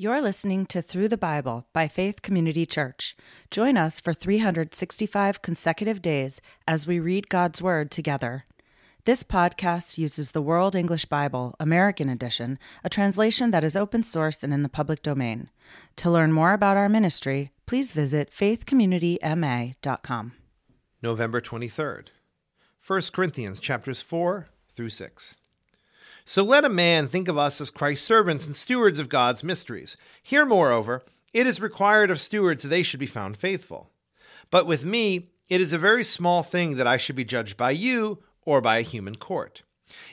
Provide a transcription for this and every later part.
You're listening to Through the Bible by Faith Community Church. Join us for 365 consecutive days as we read God's Word together. This podcast uses the World English Bible, American Edition, a translation that is open source and in the public domain. To learn more about our ministry, please visit faithcommunityma.com. November 23rd. 1 Corinthians chapters 4 through 6. So let a man think of us as Christ's servants and stewards of God's mysteries. Here, moreover, it is required of stewards that they should be found faithful. But with me, it is a very small thing that I should be judged by you or by a human court.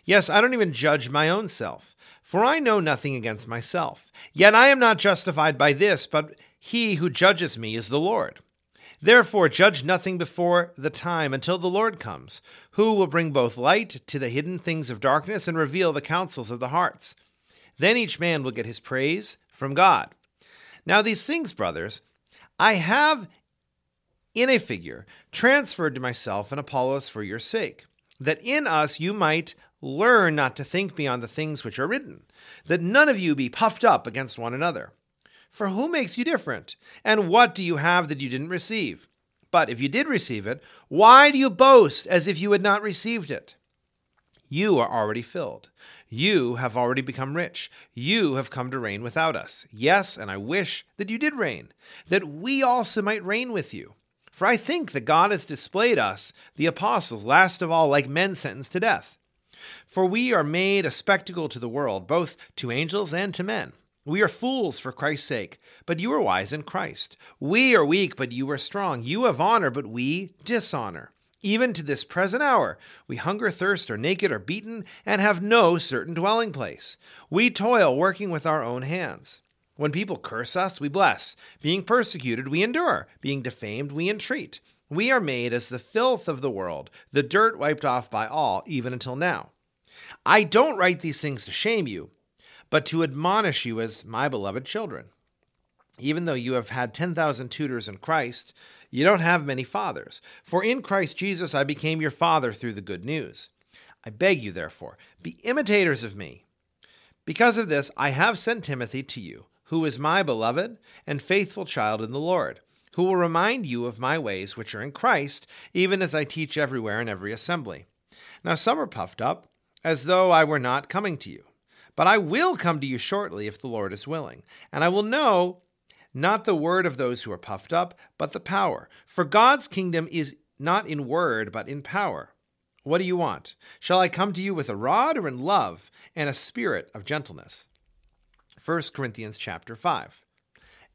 Yes, I don't even judge my own self, for I know nothing against myself. Yet I am not justified by this, but he who judges me is the Lord. Therefore, judge nothing before the time until the Lord comes, who will bring both light to the hidden things of darkness and reveal the counsels of the hearts. Then each man will get his praise from God. Now, these things, brothers, I have in a figure transferred to myself and Apollos for your sake, that in us you might learn not to think beyond the things which are written, that none of you be puffed up against one another. For who makes you different? And what do you have that you didn't receive? But if you did receive it, why do you boast as if you had not received it? You are already filled. You have already become rich. You have come to reign without us. Yes, and I wish that you did reign, that we also might reign with you. For I think that God has displayed us, the apostles, last of all, like men sentenced to death. For we are made a spectacle to the world, both to angels and to men. We are fools for Christ's sake, but you are wise in Christ. We are weak, but you are strong. You have honor, but we dishonor. Even to this present hour, we hunger, thirst, are naked, or beaten, and have no certain dwelling place. We toil, working with our own hands. When people curse us, we bless. Being persecuted, we endure. Being defamed, we entreat. We are made as the filth of the world, the dirt wiped off by all, even until now. I don't write these things to shame you but to admonish you as my beloved children. Even though you have had 10,000 tutors in Christ, you don't have many fathers. For in Christ Jesus I became your father through the good news. I beg you, therefore, be imitators of me. Because of this, I have sent Timothy to you, who is my beloved and faithful child in the Lord, who will remind you of my ways which are in Christ, even as I teach everywhere in every assembly. Now some are puffed up, as though I were not coming to you. But I will come to you shortly if the Lord is willing, and I will know not the word of those who are puffed up, but the power. For God's kingdom is not in word, but in power. What do you want? Shall I come to you with a rod or in love and a spirit of gentleness? 1 Corinthians chapter 5.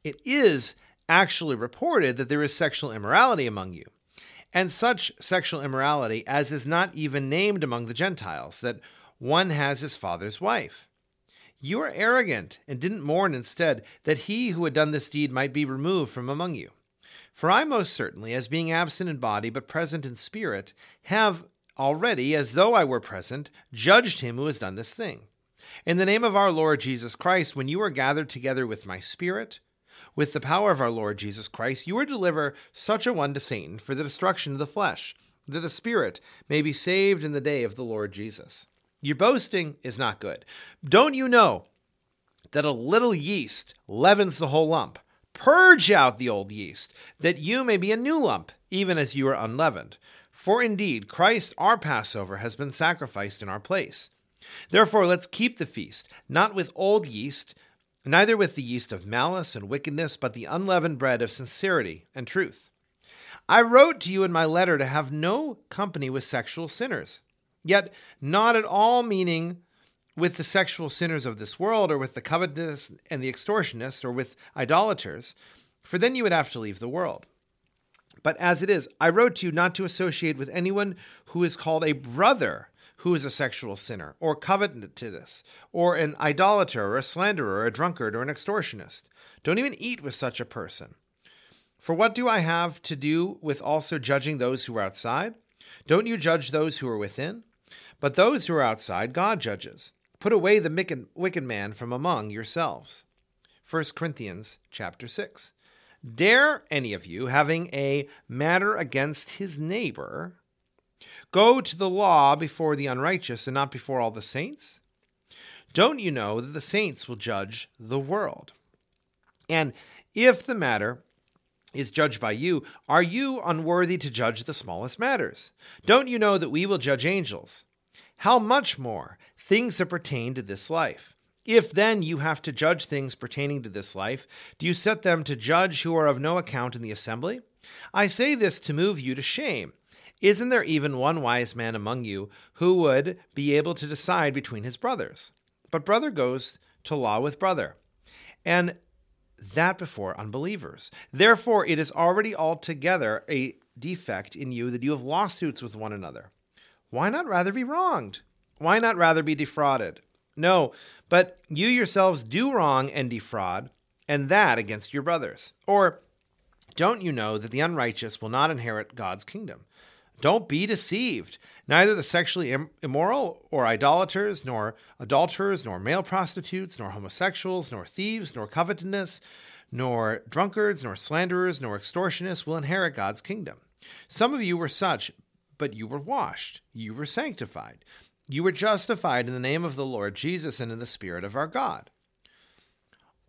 It is actually reported that there is sexual immorality among you, and such sexual immorality as is not even named among the Gentiles, that one has his father's wife. You are arrogant, and didn't mourn instead that he who had done this deed might be removed from among you. For I most certainly, as being absent in body but present in spirit, have already, as though I were present, judged him who has done this thing. In the name of our Lord Jesus Christ, when you are gathered together with my spirit, with the power of our Lord Jesus Christ, you will deliver such a one to Satan for the destruction of the flesh, that the spirit may be saved in the day of the Lord Jesus. Your boasting is not good. Don't you know that a little yeast leavens the whole lump? Purge out the old yeast, that you may be a new lump, even as you are unleavened. For indeed, Christ our Passover has been sacrificed in our place. Therefore, let's keep the feast, not with old yeast, neither with the yeast of malice and wickedness, but the unleavened bread of sincerity and truth. I wrote to you in my letter to have no company with sexual sinners Yet, not at all meaning with the sexual sinners of this world, or with the covetous and the extortionists, or with idolaters, for then you would have to leave the world. But as it is, I wrote to you not to associate with anyone who is called a brother who is a sexual sinner, or covetous, or an idolater, or a slanderer, or a drunkard, or an extortionist. Don't even eat with such a person. For what do I have to do with also judging those who are outside? Don't you judge those who are within? But those who are outside, God judges. Put away the wicked man from among yourselves. 1 Corinthians chapter 6. Dare any of you, having a matter against his neighbor, go to the law before the unrighteous and not before all the saints? Don't you know that the saints will judge the world? And if the matter is judged by you, are you unworthy to judge the smallest matters? Don't you know that we will judge angels? How much more things that pertain to this life? If then you have to judge things pertaining to this life, do you set them to judge who are of no account in the assembly? I say this to move you to shame. Isn't there even one wise man among you who would be able to decide between his brothers? But brother goes to law with brother, and that before unbelievers. Therefore, it is already altogether a defect in you that you have lawsuits with one another. Why not rather be wronged? Why not rather be defrauded? No, but you yourselves do wrong and defraud, and that against your brothers. Or don't you know that the unrighteous will not inherit God's kingdom? Don't be deceived. Neither the sexually immoral or idolaters, nor adulterers, nor male prostitutes, nor homosexuals, nor thieves, nor covetousness, nor drunkards, nor slanderers, nor extortionists will inherit God's kingdom. Some of you were such, but you were washed, you were sanctified, you were justified in the name of the Lord Jesus and in the Spirit of our God.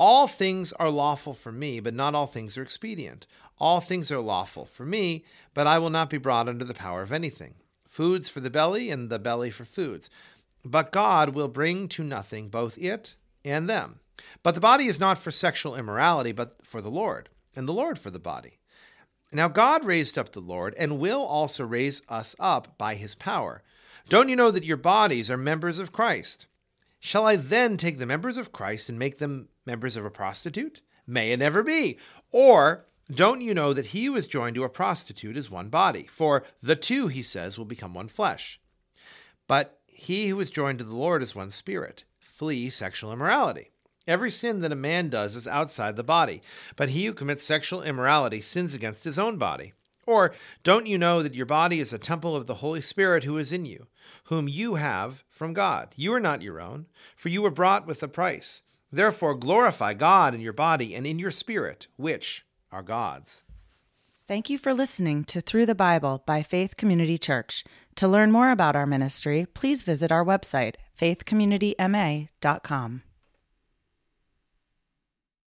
All things are lawful for me, but not all things are expedient. All things are lawful for me, but I will not be brought under the power of anything. Foods for the belly, and the belly for foods. But God will bring to nothing both it and them. But the body is not for sexual immorality, but for the Lord, and the Lord for the body. Now God raised up the Lord, and will also raise us up by his power. Don't you know that your bodies are members of Christ? Shall I then take the members of Christ and make them members of a prostitute? May it never be. Or don't you know that he who is joined to a prostitute is one body? For the two, he says, will become one flesh. But he who is joined to the Lord is one spirit. Flee sexual immorality. Every sin that a man does is outside the body, but he who commits sexual immorality sins against his own body. Or don't you know that your body is a temple of the Holy Spirit who is in you, whom you have from God? You are not your own, for you were bought with a price. Therefore, glorify God in your body and in your spirit, which are God's. Thank you for listening to Through the Bible by Faith Community Church. To learn more about our ministry, please visit our website, faithcommunityma.com.